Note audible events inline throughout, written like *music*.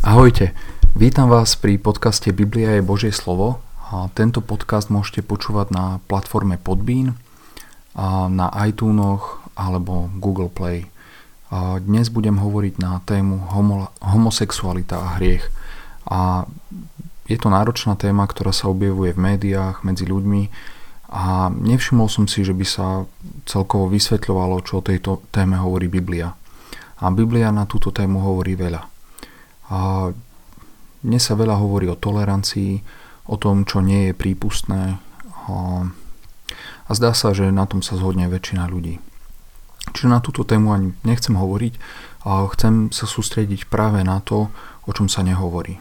Ahojte, vítam vás pri podcaste Biblia je Božie slovo. A tento podcast môžete počúvať na platforme Podbean, a na iTunes alebo Google Play. A dnes budem hovoriť na tému homo, homosexualita a hriech. A je to náročná téma, ktorá sa objavuje v médiách, medzi ľuďmi a nevšimol som si, že by sa celkovo vysvetľovalo, čo o tejto téme hovorí Biblia. A Biblia na túto tému hovorí veľa. A dnes sa veľa hovorí o tolerancii, o tom, čo nie je prípustné a, a zdá sa, že na tom sa zhodne väčšina ľudí. Čiže na túto tému ani nechcem hovoriť a chcem sa sústrediť práve na to, o čom sa nehovorí.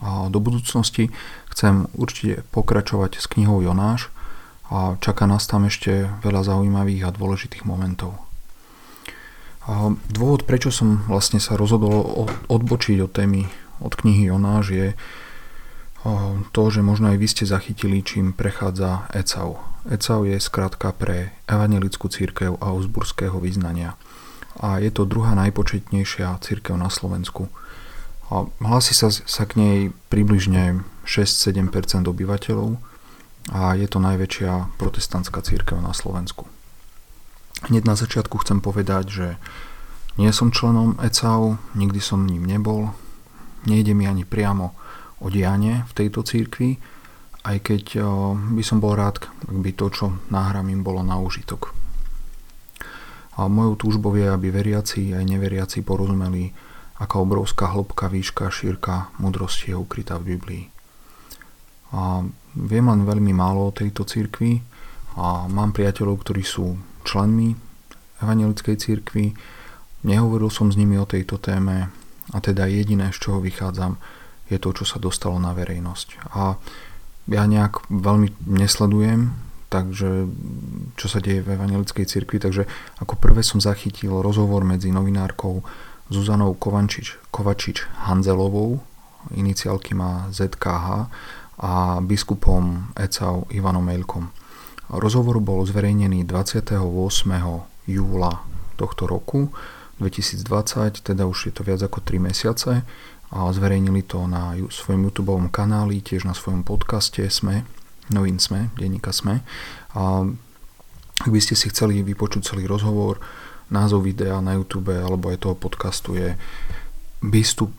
A do budúcnosti chcem určite pokračovať s knihou Jonáš a čaká nás tam ešte veľa zaujímavých a dôležitých momentov. Dôvod, prečo som vlastne sa rozhodol odbočiť od témy od knihy Jonáš je to, že možno aj vy ste zachytili, čím prechádza Ecau. Ecau je skratka pre evangelickú církev a uzburského vyznania. A je to druhá najpočetnejšia církev na Slovensku. A hlási sa, sa k nej približne 6-7% obyvateľov a je to najväčšia protestantská církev na Slovensku. Hneď na začiatku chcem povedať, že nie som členom ECAU, nikdy som ním nebol, nejde mi ani priamo o dianie v tejto církvi, aj keď by som bol rád, ak by to, čo nahrám im bolo na užitok. A mojou túžbou je, aby veriaci aj neveriaci porozumeli, aká obrovská hĺbka, výška, šírka múdrosti je ukrytá v Biblii. A viem len veľmi málo o tejto církvi a mám priateľov, ktorí sú členmi evangelickej církvy. Nehovoril som s nimi o tejto téme a teda jediné, z čoho vychádzam, je to, čo sa dostalo na verejnosť. A ja nejak veľmi nesledujem, takže čo sa deje v evangelickej cirkvi, takže ako prvé som zachytil rozhovor medzi novinárkou Zuzanou Kovančič, Kovačič Hanzelovou, iniciálky má ZKH, a biskupom Ecau Ivanom Mejlkom. Rozhovor bol zverejnený 28. júla tohto roku 2020, teda už je to viac ako 3 mesiace a zverejnili to na svojom YouTube kanáli, tiež na svojom podcaste SME, Novin SME, denníka SME. A ak by ste si chceli vypočuť celý rozhovor, názov videa na YouTube alebo aj toho podcastu je Bistup,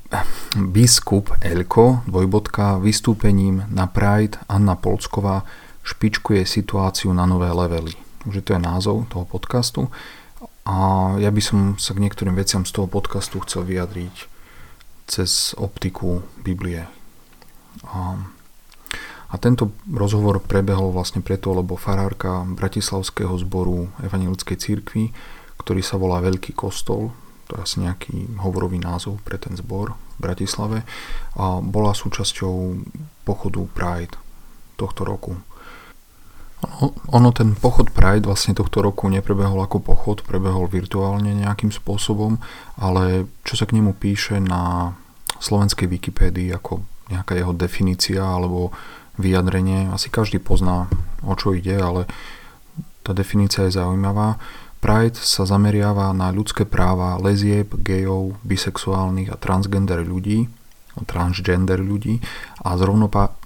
biskup Elko, dvojbodka, vystúpením na Pride Anna Polsková špičkuje situáciu na nové levely. Už to je názov toho podcastu. A ja by som sa k niektorým veciam z toho podcastu chcel vyjadriť cez optiku Biblie. A, a tento rozhovor prebehol vlastne preto, lebo farárka Bratislavského zboru Evangelickej církvy, ktorý sa volá Veľký kostol, to je asi nejaký hovorový názov pre ten zbor v Bratislave, a bola súčasťou pochodu Pride tohto roku. Ono, ten pochod Pride vlastne tohto roku neprebehol ako pochod, prebehol virtuálne nejakým spôsobom, ale čo sa k nemu píše na slovenskej Wikipédii ako nejaká jeho definícia alebo vyjadrenie, asi každý pozná o čo ide, ale tá definícia je zaujímavá. Pride sa zameriava na ľudské práva lezieb, gejov, bisexuálnych a transgender ľudí, transgender ľudí a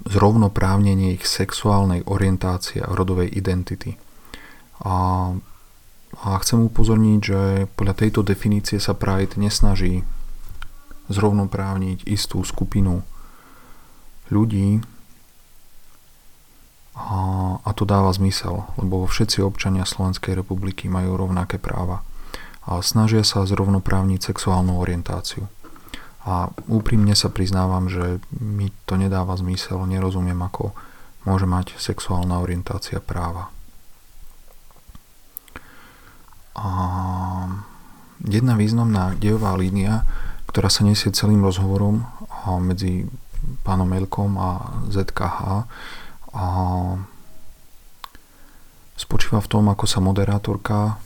zrovnoprávnenie ich sexuálnej orientácie a rodovej identity. A, a chcem upozorniť, že podľa tejto definície sa Pride nesnaží zrovnoprávniť istú skupinu ľudí a, a to dáva zmysel, lebo všetci občania Slovenskej republiky majú rovnaké práva a snažia sa zrovnoprávniť sexuálnu orientáciu. A úprimne sa priznávam, že mi to nedáva zmysel, nerozumiem, ako môže mať sexuálna orientácia práva. A jedna významná dejová línia, ktorá sa nesie celým rozhovorom medzi pánom Elkom a ZKH, a spočíva v tom, ako sa moderátorka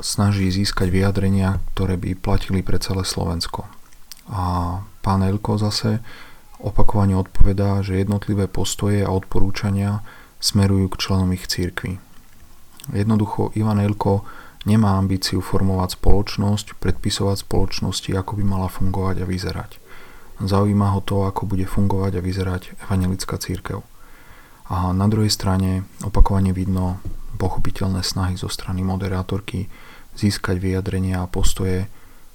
snaží získať vyjadrenia, ktoré by platili pre celé Slovensko. A pán Elko zase opakovane odpovedá, že jednotlivé postoje a odporúčania smerujú k členom ich církvy. Jednoducho Ivan Elko nemá ambíciu formovať spoločnosť, predpisovať spoločnosti, ako by mala fungovať a vyzerať. Zaujíma ho to, ako bude fungovať a vyzerať evangelická církev. A na druhej strane opakovane vidno pochopiteľné snahy zo strany moderátorky získať vyjadrenia a postoje,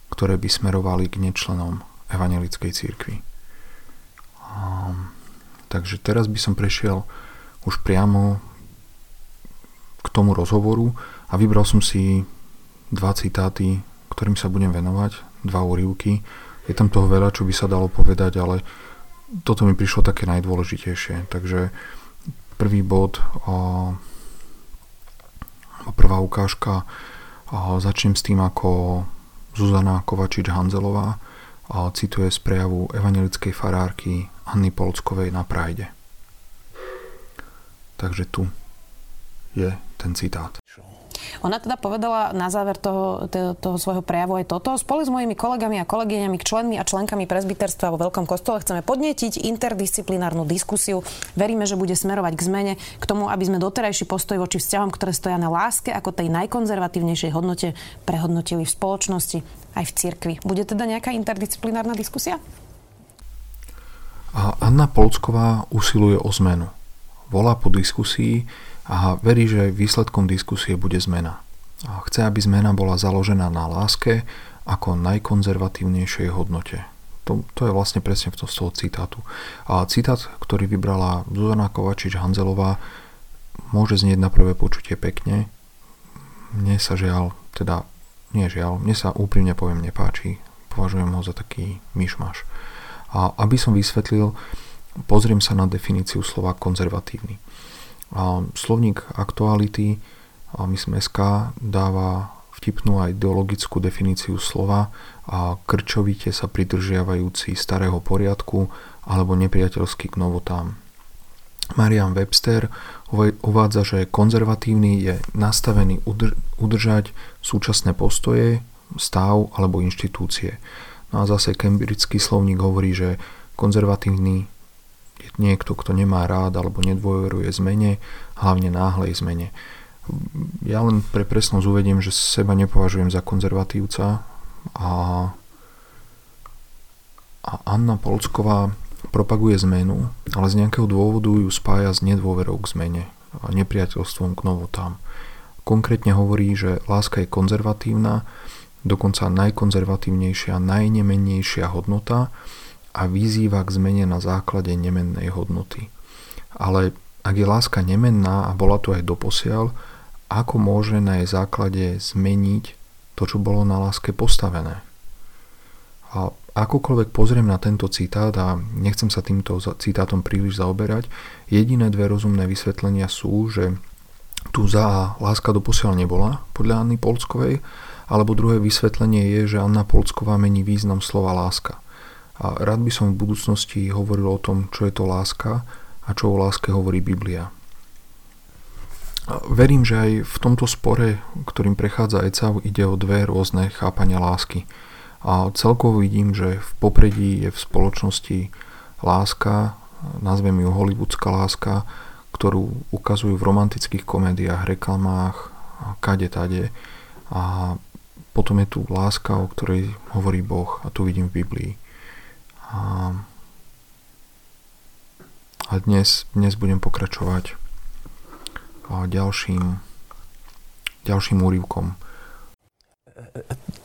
ktoré by smerovali k nečlenom evangelickej církvy. A, takže teraz by som prešiel už priamo k tomu rozhovoru a vybral som si dva citáty, ktorým sa budem venovať, dva úrivky. Je tam toho veľa, čo by sa dalo povedať, ale toto mi prišlo také najdôležitejšie. Takže prvý bod, prvá ukážka, začnem s tým, ako Zuzana Kovačič-Hanzelová cituje z prejavu evangelickej farárky Anny Polckovej na Prajde. Takže tu je ten citát. Ona teda povedala na záver toho, toho, svojho prejavu aj toto. Spolu s mojimi kolegami a kolegyňami, členmi a členkami prezbiterstva vo Veľkom kostole chceme podnetiť interdisciplinárnu diskusiu. Veríme, že bude smerovať k zmene, k tomu, aby sme doterajší postoj voči vzťahom, ktoré stoja na láske ako tej najkonzervatívnejšej hodnote, prehodnotili v spoločnosti aj v cirkvi. Bude teda nejaká interdisciplinárna diskusia? A Anna Polcková usiluje o zmenu. Volá po diskusii, a verí, že výsledkom diskusie bude zmena. A chce, aby zmena bola založená na láske ako najkonzervatívnejšej hodnote. To, to je vlastne presne v to, z toho citátu. A citát, ktorý vybrala Zuzana Kovačič-Hanzelová, môže znieť na prvé počutie pekne. Mne sa žiaľ, teda nie žiaľ, mne sa úprimne poviem nepáči. Považujem ho za taký myšmaš. A aby som vysvetlil, pozriem sa na definíciu slova konzervatívny. Slovník aktuality, myslím SK, dáva vtipnú a ideologickú definíciu slova a krčovite sa pridržiavajúci starého poriadku alebo nepriateľský k novotám. Marian Webster uvádza, že konzervatívny je nastavený udržať súčasné postoje, stav alebo inštitúcie. No a zase Cambridgeský slovník hovorí, že konzervatívny je niekto, kto nemá rád alebo nedôveruje zmene, hlavne náhlej zmene. Ja len pre presnosť uvediem, že seba nepovažujem za konzervatívca a, a Anna Polsková propaguje zmenu, ale z nejakého dôvodu ju spája s nedôverou k zmene a nepriateľstvom k novotám. Konkrétne hovorí, že láska je konzervatívna, dokonca najkonzervatívnejšia, najnemennejšia hodnota, a vyzýva k zmene na základe nemennej hodnoty. Ale ak je láska nemenná a bola tu aj doposiaľ, ako môže na jej základe zmeniť to, čo bolo na láske postavené? A akokoľvek pozriem na tento citát a nechcem sa týmto citátom príliš zaoberať, jediné dve rozumné vysvetlenia sú, že tu za láska doposiaľ nebola podľa Anny Polskovej, alebo druhé vysvetlenie je, že Anna Polsková mení význam slova láska. A rád by som v budúcnosti hovoril o tom, čo je to láska a čo o láske hovorí Biblia. A verím, že aj v tomto spore, ktorým prechádza Ecav, ide o dve rôzne chápania lásky. A celkovo vidím, že v popredí je v spoločnosti láska, nazvem ju hollywoodská láska, ktorú ukazujú v romantických komédiách, reklamách, kade tade. A potom je tu láska, o ktorej hovorí Boh a tu vidím v Biblii. A, a dnes, dnes budem pokračovať ďalším, ďalším úrivkom.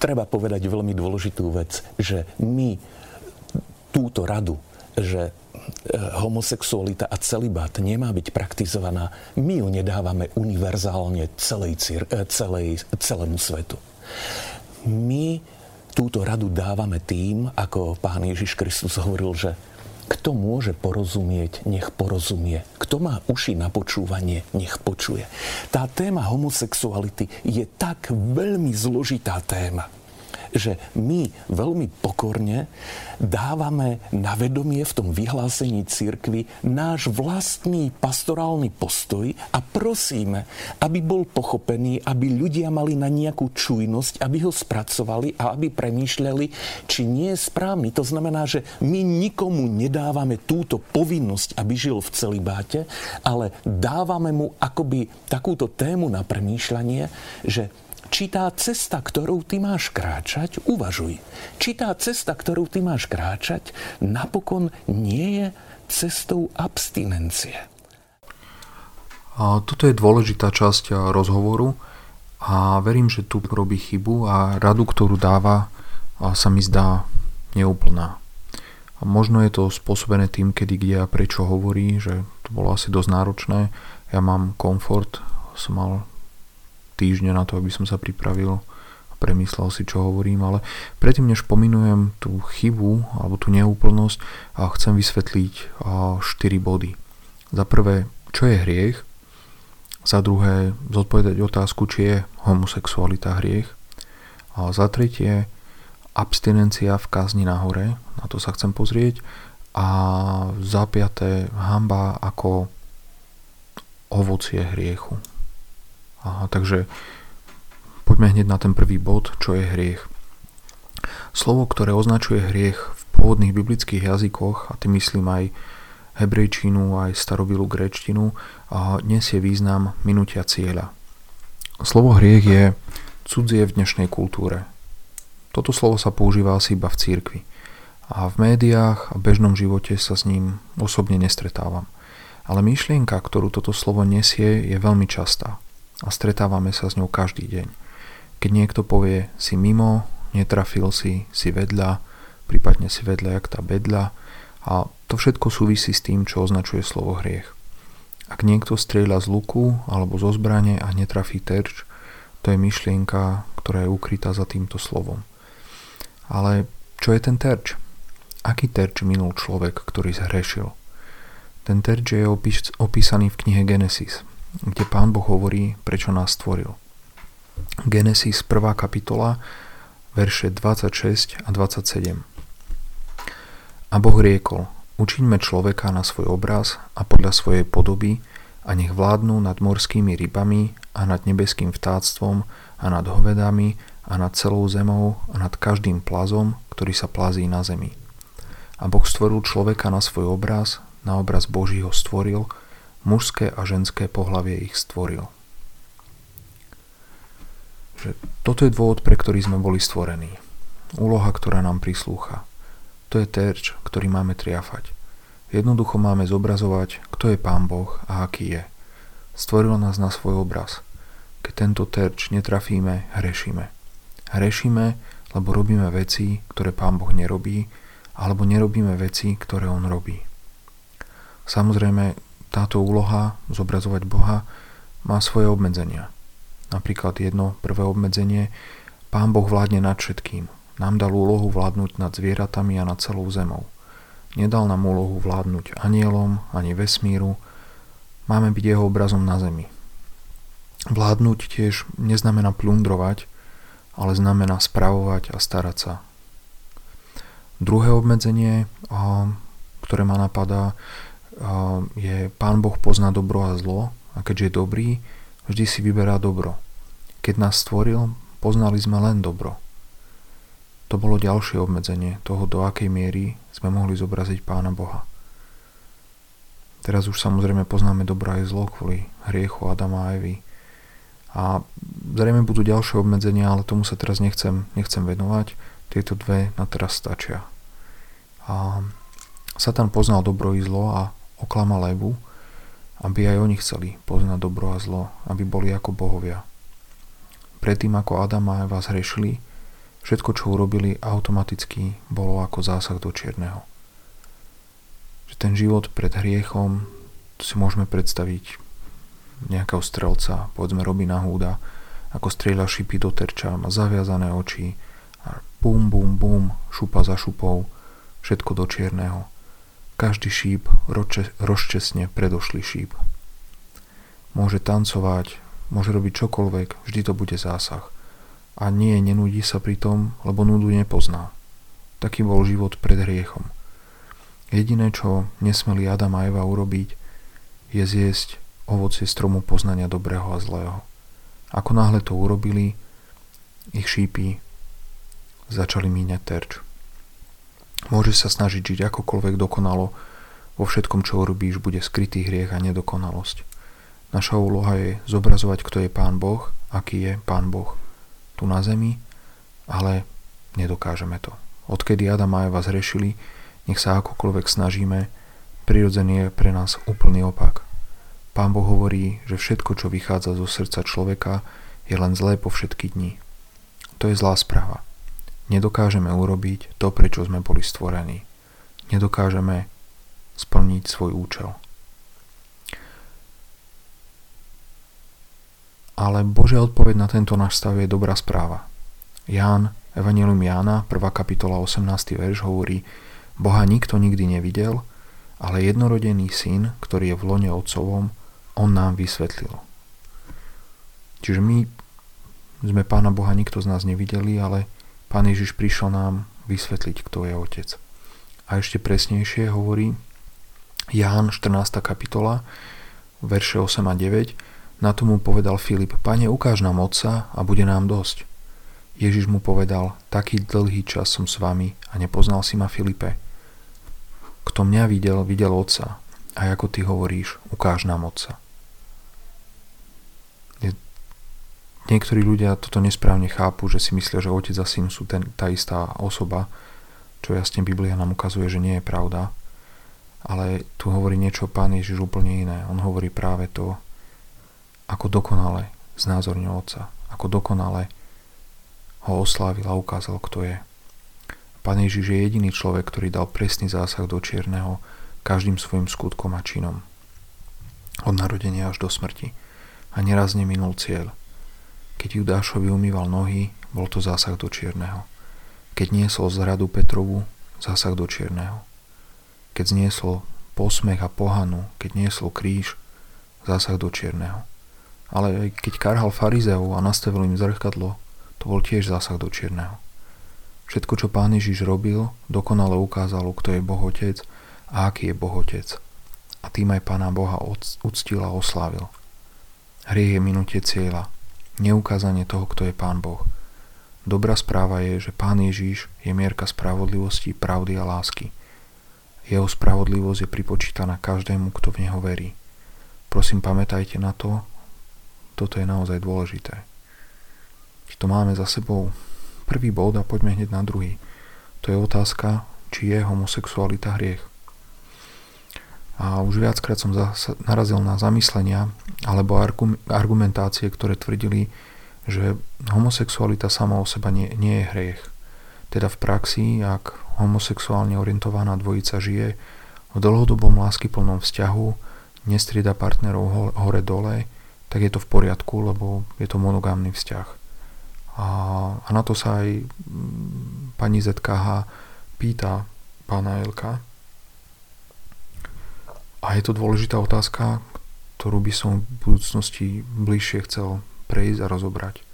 Treba povedať veľmi dôležitú vec, že my túto radu, že e, homosexualita a celibát nemá byť praktizovaná, my ju nedávame univerzálne celej, e, celej, celému svetu. My túto radu dávame tým, ako pán Ježiš Kristus hovoril, že kto môže porozumieť, nech porozumie. Kto má uši na počúvanie, nech počuje. Tá téma homosexuality je tak veľmi zložitá téma že my veľmi pokorne dávame na vedomie v tom vyhlásení církvy náš vlastný pastorálny postoj a prosíme, aby bol pochopený, aby ľudia mali na nejakú čujnosť, aby ho spracovali a aby premýšľali, či nie je správny. To znamená, že my nikomu nedávame túto povinnosť, aby žil v celibáte, ale dávame mu akoby takúto tému na premýšľanie, že či tá cesta, ktorou ty máš kráčať, uvažuj, či tá cesta, ktorou ty máš kráčať, napokon nie je cestou abstinencie. Toto je dôležitá časť rozhovoru a verím, že tu robí chybu a radu, ktorú dáva, sa mi zdá neúplná. A možno je to spôsobené tým, kedy kde a prečo hovorí, že to bolo asi dosť náročné. Ja mám komfort, som mal týždne na to, aby som sa pripravil a premyslel si, čo hovorím, ale predtým, než pominujem tú chybu alebo tú neúplnosť, a chcem vysvetliť 4 body. Za prvé, čo je hriech, za druhé, zodpovedať otázku, či je homosexualita hriech, a za tretie, abstinencia v kazni na hore, na to sa chcem pozrieť, a za piaté, hamba ako ovocie hriechu. Aha, takže poďme hneď na ten prvý bod, čo je hriech. Slovo, ktoré označuje hriech v pôvodných biblických jazykoch, a tým myslím aj hebrejčinu, aj starobilú gréčtinu, nesie význam minutia cieľa. Slovo hriech je cudzie v dnešnej kultúre. Toto slovo sa používa asi iba v cirkvi. A v médiách a bežnom živote sa s ním osobne nestretávam. Ale myšlienka, ktorú toto slovo nesie, je veľmi častá a stretávame sa s ňou každý deň. Keď niekto povie si mimo, netrafil si, si vedľa, prípadne si vedľa jak tá bedľa a to všetko súvisí s tým, čo označuje slovo hriech. Ak niekto strieľa z luku alebo zo zbrane a netrafí terč, to je myšlienka, ktorá je ukrytá za týmto slovom. Ale čo je ten terč? Aký terč minul človek, ktorý zhrešil? Ten terč je opísaný v knihe Genesis, kde pán Boh hovorí, prečo nás stvoril. Genesis 1. kapitola, verše 26 a 27. A Boh riekol, učiňme človeka na svoj obraz a podľa svojej podoby a nech vládnu nad morskými rybami a nad nebeským vtáctvom a nad hovedami a nad celou zemou a nad každým plazom, ktorý sa plazí na zemi. A Boh stvoril človeka na svoj obraz, na obraz Boží ho stvoril, mužské a ženské pohlavie ich stvoril. Že toto je dôvod, pre ktorý sme boli stvorení. Úloha, ktorá nám prislúcha. To je terč, ktorý máme triafať. Jednoducho máme zobrazovať, kto je Pán Boh a aký je. Stvoril nás na svoj obraz. Keď tento terč netrafíme, hrešíme. Hrešíme, lebo robíme veci, ktoré Pán Boh nerobí, alebo nerobíme veci, ktoré On robí. Samozrejme, táto úloha, zobrazovať Boha, má svoje obmedzenia. Napríklad jedno prvé obmedzenie, Pán Boh vládne nad všetkým. Nám dal úlohu vládnuť nad zvieratami a nad celou zemou. Nedal nám úlohu vládnuť anielom ani vesmíru. Máme byť jeho obrazom na zemi. Vládnuť tiež neznamená plundrovať, ale znamená spravovať a starať sa. Druhé obmedzenie, ktoré ma napadá, je Pán Boh pozná dobro a zlo a keďže je dobrý, vždy si vyberá dobro. Keď nás stvoril, poznali sme len dobro. To bolo ďalšie obmedzenie toho, do akej miery sme mohli zobraziť Pána Boha. Teraz už samozrejme poznáme dobro aj zlo kvôli hriechu Adama a Evy. A zrejme budú ďalšie obmedzenia, ale tomu sa teraz nechcem, nechcem venovať. Tieto dve na teraz stačia. A Satan poznal dobro i zlo a oklamal Evu, aby aj oni chceli poznať dobro a zlo, aby boli ako bohovia. Predtým ako Adam a Eva zhrešili, všetko čo urobili automaticky bolo ako zásah do čierneho. Že ten život pred hriechom si môžeme predstaviť nejakého strelca, povedzme Robina Húda, ako strieľa šipy do terča, má zaviazané oči a bum, bum, bum, šupa za šupou, všetko do čierneho. Každý šíp rozčesne predošlý šíp. Môže tancovať, môže robiť čokoľvek, vždy to bude zásah. A nie, nenudí sa pri tom, lebo nudu nepozná. Taký bol život pred hriechom. Jediné, čo nesmeli Adam a Eva urobiť, je zjesť ovocie stromu poznania dobrého a zlého. Ako náhle to urobili, ich šípy začali míňať terč. Môže sa snažiť žiť akokoľvek dokonalo, vo všetkom, čo urobíš, bude skrytý hriech a nedokonalosť. Naša úloha je zobrazovať, kto je Pán Boh, aký je Pán Boh tu na zemi, ale nedokážeme to. Odkedy Adam a Eva zrešili, nech sa akokoľvek snažíme, prirodzený je pre nás úplný opak. Pán Boh hovorí, že všetko, čo vychádza zo srdca človeka, je len zlé po všetky dní. To je zlá správa. Nedokážeme urobiť to, prečo sme boli stvorení. Nedokážeme splniť svoj účel. Ale Božia odpoveď na tento náš stav je dobrá správa. Ján, Evangelium Jána, 1. kapitola 18. verš hovorí Boha nikto nikdy nevidel, ale jednorodený syn, ktorý je v lone otcovom, on nám vysvetlil. Čiže my sme Pána Boha nikto z nás nevideli, ale Pán Ježiš prišiel nám vysvetliť, kto je Otec. A ešte presnejšie hovorí Ján 14. kapitola, verše 8 a 9, na tomu povedal Filip, Pane, ukáž nám Otca a bude nám dosť. Ježiš mu povedal, taký dlhý čas som s vami a nepoznal si ma Filipe. Kto mňa videl, videl Otca. A ako ty hovoríš, ukáž nám Otca. Niektorí ľudia toto nesprávne chápu, že si myslia, že otec a syn sú ten, tá istá osoba, čo jasne Biblia nám ukazuje, že nie je pravda. Ale tu hovorí niečo Pán Ježiš úplne iné. On hovorí práve to, ako dokonale znázornil Otca. Ako dokonale ho oslávil a ukázal, kto je. Pán Ježiš je jediný človek, ktorý dal presný zásah do čierneho každým svojim skutkom a činom. Od narodenia až do smrti. A neraz neminul cieľ. Keď Judášovi umýval nohy, bol to zásah do čierneho. Keď niesol zradu Petrovu, zásah do čierneho. Keď zniesol posmech a pohanu, keď niesol kríž, zásah do čierneho. Ale keď karhal farizeov a nastavil im zrkadlo, to bol tiež zásah do čierneho. Všetko, čo pán Ježiš robil, dokonale ukázalo, kto je Boh a aký je Boh Otec. A tým aj pána Boha uctil a oslávil. Hriech je minutie cieľa, neukázanie toho, kto je Pán Boh. Dobrá správa je, že Pán Ježíš je mierka spravodlivosti, pravdy a lásky. Jeho spravodlivosť je pripočítaná každému, kto v Neho verí. Prosím, pamätajte na to, toto je naozaj dôležité. Či to máme za sebou prvý bod a poďme hneď na druhý. To je otázka, či je homosexualita hriech. A už viackrát som narazil na zamyslenia alebo argumentácie, ktoré tvrdili, že homosexualita sama o seba nie, nie je hriech. Teda v praxi, ak homosexuálne orientovaná dvojica žije v dlhodobom láskyplnom vzťahu, nestrieda partnerov hore-dole, tak je to v poriadku, lebo je to monogámny vzťah. A, a na to sa aj mm, pani ZKH pýta pána Elka, a je to dôležitá otázka, ktorú by som v budúcnosti bližšie chcel prejsť a rozobrať.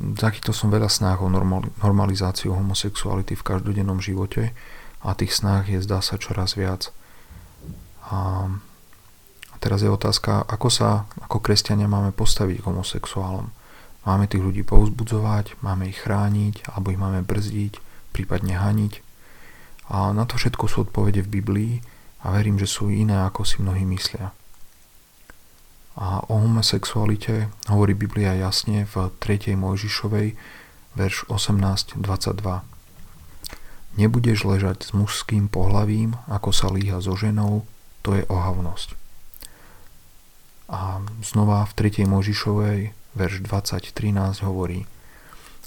Zachytil som veľa snách o normalizáciu homosexuality v každodennom živote a tých snách je zdá sa čoraz viac. A teraz je otázka, ako sa ako kresťania máme postaviť k homosexuálom. Máme tých ľudí povzbudzovať, máme ich chrániť, alebo ich máme brzdiť, prípadne haniť. A na to všetko sú odpovede v Biblii a verím, že sú iné, ako si mnohí myslia. A o homosexualite hovorí Biblia jasne v 3. Mojžišovej, verš 18.22. Nebudeš ležať s mužským pohlavím, ako sa líha so ženou, to je ohavnosť. A znova v 3. Mojžišovej, verš 20.13 hovorí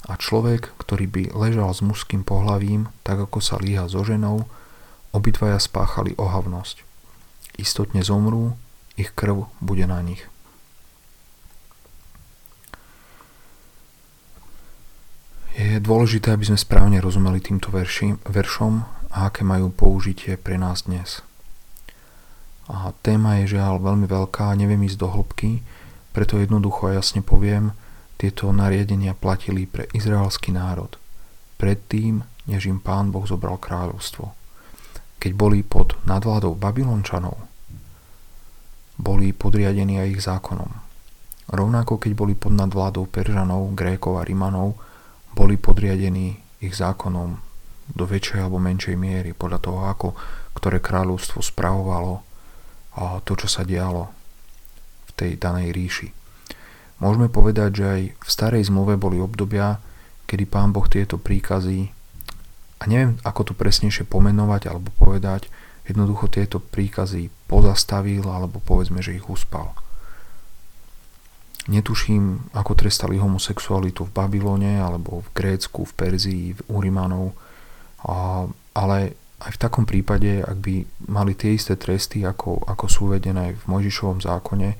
a človek, ktorý by ležal s mužským pohlavím, tak ako sa líha so ženou, obidvaja spáchali ohavnosť. Istotne zomrú, ich krv bude na nich. Je dôležité, aby sme správne rozumeli týmto verši, veršom a aké majú použitie pre nás dnes. A téma je žiaľ veľmi veľká, neviem ísť do hĺbky, preto jednoducho a jasne poviem, tieto nariadenia platili pre izraelský národ, predtým, než im pán Boh zobral kráľovstvo. Keď boli pod nadvládou Babylončanov, boli podriadení aj ich zákonom. Rovnako keď boli pod nadvládou Peržanov, Grékov a Rimanov, boli podriadení ich zákonom do väčšej alebo menšej miery podľa toho, ako ktoré kráľovstvo spravovalo a to, čo sa dialo v tej danej ríši. Môžeme povedať, že aj v starej zmluve boli obdobia, kedy pán Boh tieto príkazy, a neviem ako to presnejšie pomenovať alebo povedať, jednoducho tieto príkazy pozastavil alebo povedzme, že ich uspal. Netuším, ako trestali homosexualitu v Babylone alebo v Grécku, v Perzii, v Urimanov, ale aj v takom prípade, ak by mali tie isté tresty, ako, ako sú uvedené v Mojžišovom zákone,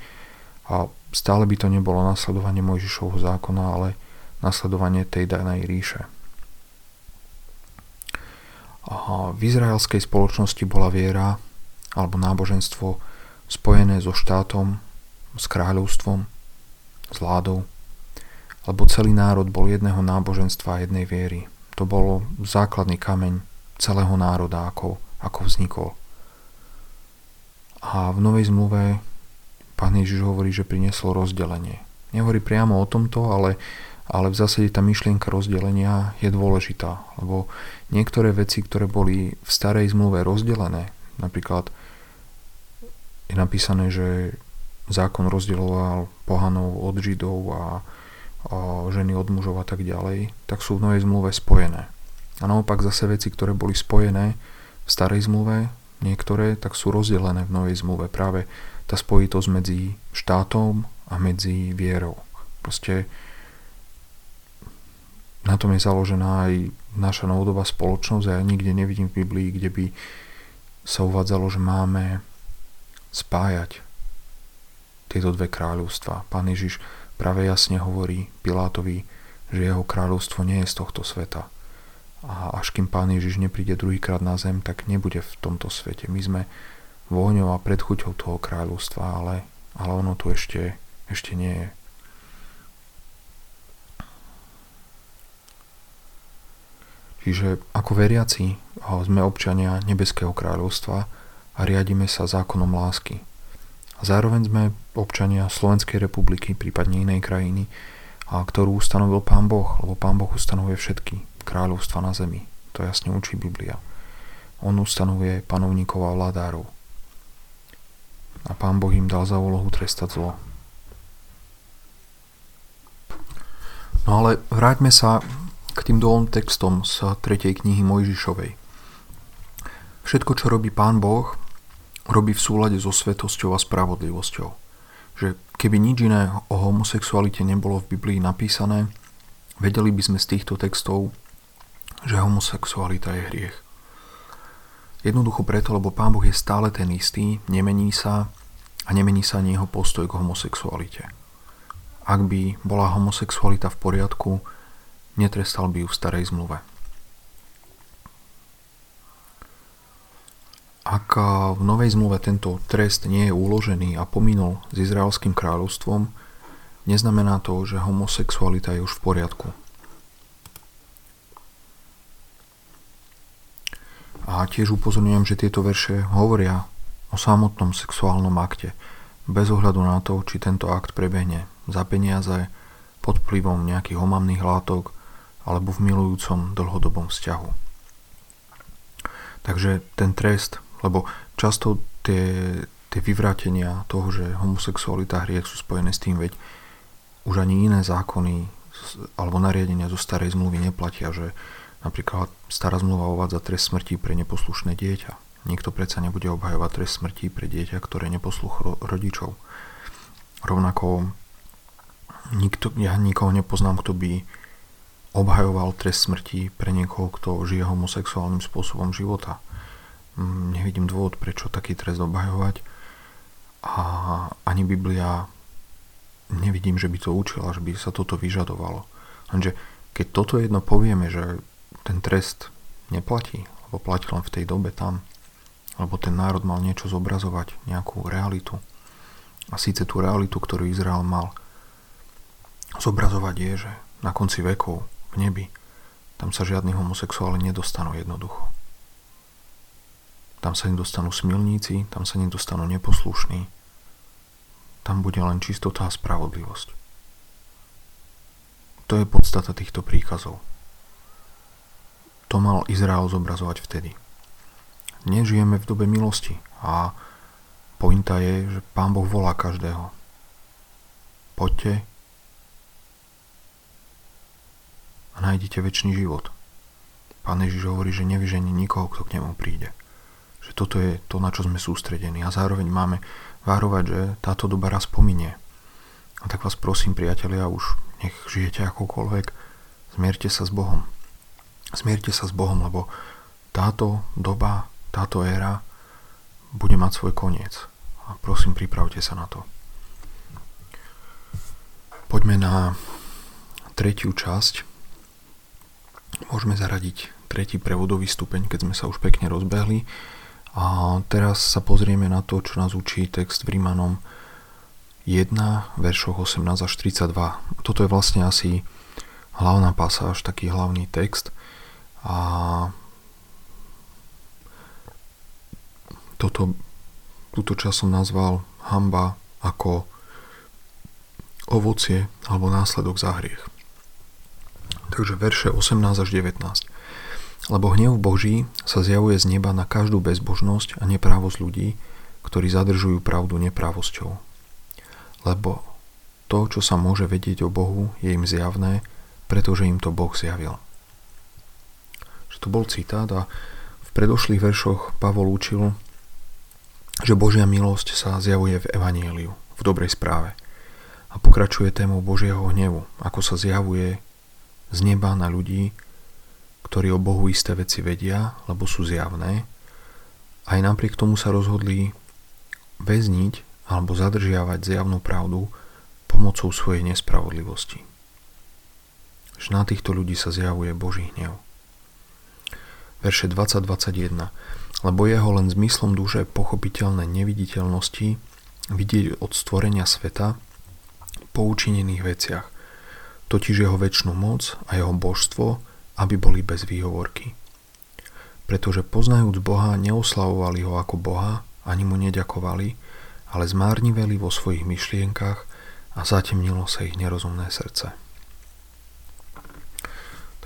a stále by to nebolo nasledovanie Mojžišovho zákona, ale nasledovanie tej danej ríše. V izraelskej spoločnosti bola viera alebo náboženstvo spojené so štátom, s kráľovstvom, s vládou, lebo celý národ bol jedného náboženstva a jednej viery. To bol základný kameň celého národa, ako, ako vznikol. A v Novej zmluve pán Ježiš hovorí, že priniesol rozdelenie. Nehovorí priamo o tomto, ale, ale v zásade tá myšlienka rozdelenia je dôležitá, lebo niektoré veci, ktoré boli v starej zmluve rozdelené, napríklad je napísané, že zákon rozdeloval pohanov od židov a, a ženy od mužov a tak ďalej, tak sú v novej zmluve spojené. A naopak zase veci, ktoré boli spojené v starej zmluve, niektoré, tak sú rozdelené v novej zmluve. Práve tá spojitosť medzi štátom a medzi vierou. Proste na tom je založená aj naša novodobá spoločnosť a ja nikde nevidím v Biblii, kde by sa uvádzalo, že máme spájať tieto dve kráľovstva. Pán Ježiš práve jasne hovorí Pilátovi, že jeho kráľovstvo nie je z tohto sveta. A až kým Pán Ježiš nepríde druhýkrát na zem, tak nebude v tomto svete. My sme vôňou a predchuťou toho kráľovstva, ale, ale ono tu ešte, ešte nie je. Čiže ako veriaci sme občania Nebeského kráľovstva a riadime sa zákonom lásky. A zároveň sme občania Slovenskej republiky, prípadne inej krajiny, a ktorú ustanovil Pán Boh, lebo Pán Boh ustanovuje všetky kráľovstva na zemi. To jasne učí Biblia. On ustanovuje panovníkov a vládárov a pán Boh im dal za úlohu trestať zlo. No ale vráťme sa k tým dvom textom z 3. knihy Mojžišovej. Všetko, čo robí pán Boh, robí v súlade so svetosťou a spravodlivosťou. Že keby nič iné o homosexualite nebolo v Biblii napísané, vedeli by sme z týchto textov, že homosexualita je hriech. Jednoducho preto, lebo Pán Boh je stále ten istý, nemení sa a nemení sa ani jeho postoj k homosexualite. Ak by bola homosexualita v poriadku, netrestal by ju v starej zmluve. Ak v novej zmluve tento trest nie je uložený a pominul s Izraelským kráľovstvom, neznamená to, že homosexualita je už v poriadku. A tiež upozorňujem, že tieto verše hovoria o samotnom sexuálnom akte, bez ohľadu na to, či tento akt prebehne za peniaze, pod vplyvom nejakých omamných látok alebo v milujúcom dlhodobom vzťahu. Takže ten trest, lebo často tie, tie vyvrátenia toho, že homosexualita hriech sú spojené s tým, veď už ani iné zákony alebo nariadenia zo starej zmluvy neplatia, že Napríklad stará zmluva uvádza trest smrti pre neposlušné dieťa. Nikto predsa nebude obhajovať trest smrti pre dieťa, ktoré neposluch rodičov. Rovnako nikto, ja nikoho nepoznám, kto by obhajoval trest smrti pre niekoho, kto žije homosexuálnym spôsobom života. Mm, nevidím dôvod, prečo taký trest obhajovať. A ani Biblia nevidím, že by to učila, že by sa toto vyžadovalo. Lenže keď toto jedno povieme, že ten trest neplatí, lebo platí len v tej dobe tam, lebo ten národ mal niečo zobrazovať, nejakú realitu. A síce tú realitu, ktorú Izrael mal zobrazovať je, že na konci vekov v nebi tam sa žiadni homosexuáli nedostanú jednoducho. Tam sa nedostanú smilníci, tam sa nedostanú neposlušní. Tam bude len čistota a spravodlivosť. To je podstata týchto príkazov. To mal Izrael zobrazovať vtedy. Nežijeme v dobe milosti a pointa je, že Pán Boh volá každého. Poďte a nájdete väčší život. Pán Ježiš hovorí, že nevyžení nikoho, kto k nemu príde. Že toto je to, na čo sme sústredení a zároveň máme várovať, že táto doba raz pominie. A tak vás prosím, priatelia, už nech žijete akokoľvek, zmierte sa s Bohom, Zmierte sa s Bohom, lebo táto doba, táto éra bude mať svoj koniec. A prosím, pripravte sa na to. Poďme na tretiu časť. Môžeme zaradiť tretí prevodový stupeň, keď sme sa už pekne rozbehli. A teraz sa pozrieme na to, čo nás učí text v Rímanom 1, veršoch 18 až 32. Toto je vlastne asi hlavná pasáž, taký hlavný text. A toto, túto čas som nazval hamba ako ovocie alebo následok za hriech. Takže verše 18 až 19. Lebo hnev Boží sa zjavuje z neba na každú bezbožnosť a neprávosť ľudí, ktorí zadržujú pravdu neprávosťou. Lebo to, čo sa môže vedieť o Bohu, je im zjavné, pretože im to Boh zjavil. To bol citát a v predošlých veršoch Pavol učil, že Božia milosť sa zjavuje v Evanieliu, v dobrej správe. A pokračuje témou Božieho hnevu, ako sa zjavuje z neba na ľudí, ktorí o Bohu isté veci vedia, lebo sú zjavné, aj napriek tomu sa rozhodli väzniť alebo zadržiavať zjavnú pravdu pomocou svojej nespravodlivosti. Že na týchto ľudí sa zjavuje Boží hnev. Verše 20-21 Lebo jeho len zmyslom duše pochopiteľné neviditeľnosti vidieť od stvorenia sveta po učinených veciach, totiž jeho väčšinu moc a jeho božstvo aby boli bez výhovorky. Pretože poznajúc Boha, neoslavovali ho ako Boha, ani mu neďakovali, ale zmárniveli vo svojich myšlienkach a zatemnilo sa ich nerozumné srdce.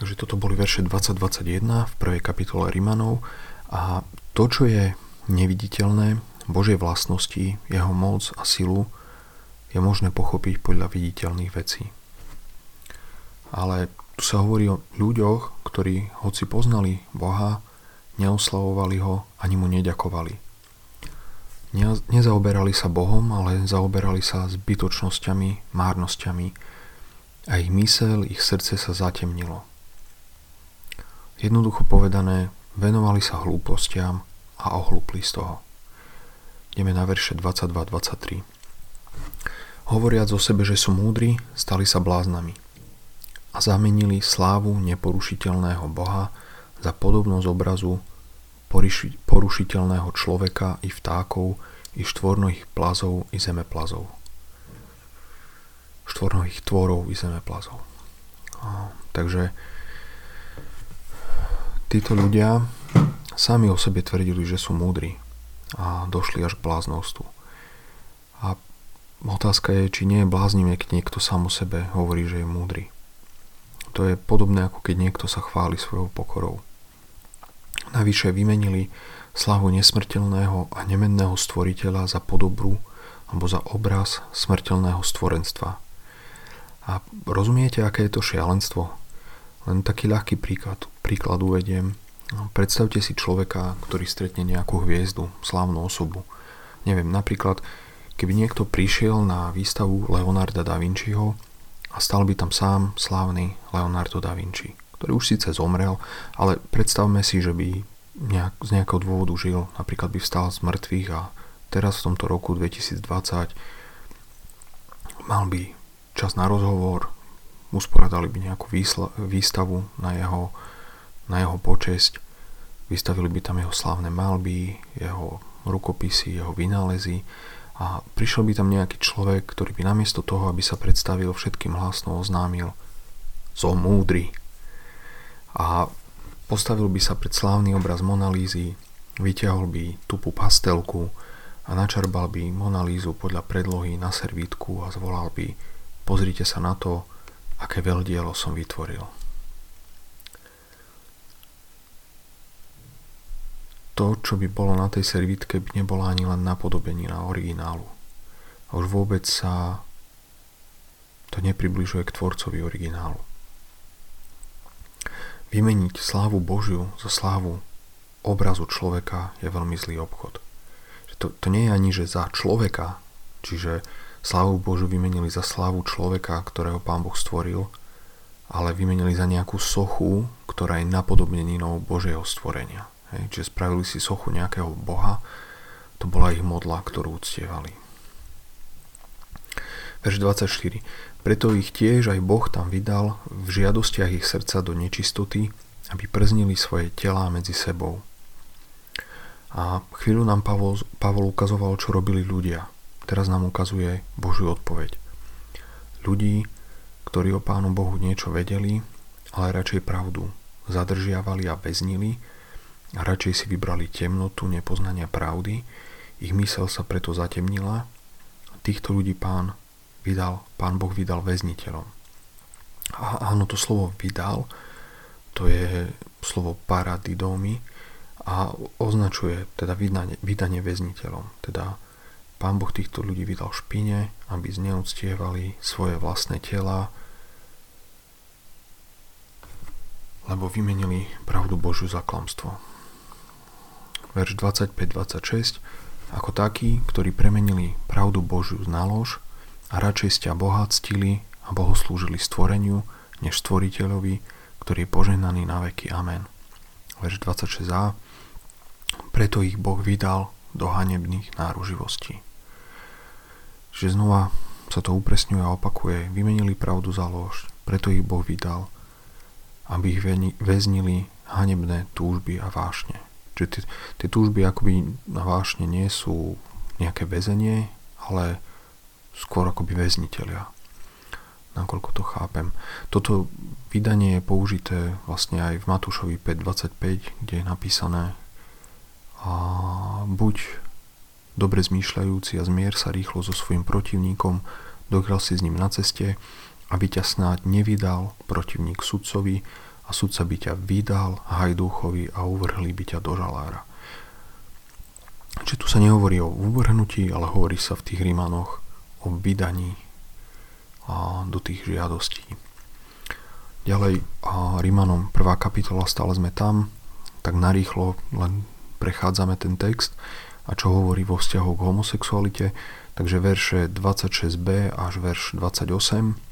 Takže toto boli verše 2021 v prvej kapitole Rimanov a to, čo je neviditeľné, Božej vlastnosti, jeho moc a silu, je možné pochopiť podľa viditeľných vecí. Ale tu sa hovorí o ľuďoch, ktorí hoci poznali Boha, neoslavovali ho ani mu neďakovali. Nezaoberali sa Bohom, ale zaoberali sa zbytočnosťami, márnosťami a ich mysel, ich srdce sa zatemnilo. Jednoducho povedané, venovali sa hlúpostiam a ohlúpli z toho. Ideme na verše 22-23. Hovoriac o sebe, že sú múdri, stali sa bláznami a zamenili slávu neporušiteľného Boha za podobnosť obrazu porušiteľného človeka i vtákov, i štvornohých plazov, i zemeplazov. Štvornohých tvorov i zemeplazov. A, takže títo ľudia sami o sebe tvrdili, že sú múdri a došli až k bláznostu. A otázka je, či nie je bláznivé, keď niekto sám o sebe hovorí, že je múdry. To je podobné, ako keď niekto sa chváli svojou pokorou. Navyše vymenili slavu nesmrteľného a nemenného stvoriteľa za podobru alebo za obraz smrteľného stvorenstva. A rozumiete, aké je to šialenstvo? Len taký ľahký príklad, príklad uvediem. Predstavte si človeka, ktorý stretne nejakú hviezdu, slávnu osobu. Neviem, napríklad, keby niekto prišiel na výstavu Leonarda da Vinciho a stal by tam sám slávny Leonardo da Vinci, ktorý už síce zomrel, ale predstavme si, že by nejak, z nejakého dôvodu žil, napríklad by vstal z mŕtvych a teraz v tomto roku 2020 mal by čas na rozhovor, usporadali by nejakú výsla, výstavu na jeho, na jeho počesť, vystavili by tam jeho slávne malby, jeho rukopisy, jeho vynálezy a prišiel by tam nejaký človek, ktorý by namiesto toho, aby sa predstavil všetkým hlasno oznámil som múdry a postavil by sa pred slávny obraz Monalízy, vyťahol by tupú pastelku a načarbal by Monalízu podľa predlohy na servítku a zvolal by pozrite sa na to, aké veľdielo som vytvoril. To, čo by bolo na tej servítke, by nebola ani len napodobenina originálu. A už vôbec sa to nepribližuje k tvorcovi originálu. Vymeniť slávu Božiu za slávu obrazu človeka je veľmi zlý obchod. To, to nie je ani, že za človeka, čiže slávu Božiu vymenili za slávu človeka, ktorého Pán Boh stvoril, ale vymenili za nejakú sochu, ktorá je napodobneninou Božieho stvorenia. Hej, čiže spravili si sochu nejakého boha, to bola ich modla, ktorú uctievali. Verš 24. Preto ich tiež aj Boh tam vydal v žiadostiach ich srdca do nečistoty, aby prznili svoje telá medzi sebou. A chvíľu nám Pavol, Pavol ukazoval, čo robili ľudia. Teraz nám ukazuje Božiu odpoveď. Ľudí, ktorí o Pánu Bohu niečo vedeli, ale radšej pravdu zadržiavali a väznili radšej si vybrali temnotu nepoznania pravdy, ich mysel sa preto zatemnila. Týchto ľudí pán vydal, pán Boh vydal väzniteľom. A áno, to slovo vydal, to je slovo paradidomy a označuje teda vydanie, vydanie väzniteľom. Teda pán Boh týchto ľudí vydal špine, aby zneúctievali svoje vlastné tela, lebo vymenili pravdu Božiu za klamstvo. Verš 25-26 Ako takí, ktorí premenili pravdu Božiu na lož, a radšej ste Boha a bohoslúžili stvoreniu, než stvoriteľovi, ktorý je poženaný na veky. Amen. Verš 26a. Preto ich Boh vydal do hanebných náruživostí. Že znova sa to upresňuje a opakuje. Vymenili pravdu za lož, preto ich Boh vydal, aby ich väznili hanebné túžby a vášne. Čiže tie, tie túžby akoby na vášne nie sú nejaké väzenie, ale skôr akoby väzniteľia. Nakoľko to chápem. Toto vydanie je použité vlastne aj v Matúšovi 5.25, kde je napísané a buď dobre zmýšľajúci a zmier sa rýchlo so svojim protivníkom, dokiaľ si s ním na ceste, aby ťa snáď nevydal protivník sudcovi a sudca by ťa vydal hajdúchovi a uvrhli by ťa do žalára. Čiže tu sa nehovorí o uvrhnutí, ale hovorí sa v tých Rímanoch o vydaní a do tých žiadostí. Ďalej a Rímanom 1. kapitola, stále sme tam, tak narýchlo len prechádzame ten text a čo hovorí vo vzťahu k homosexualite, takže verše 26b až verš 28.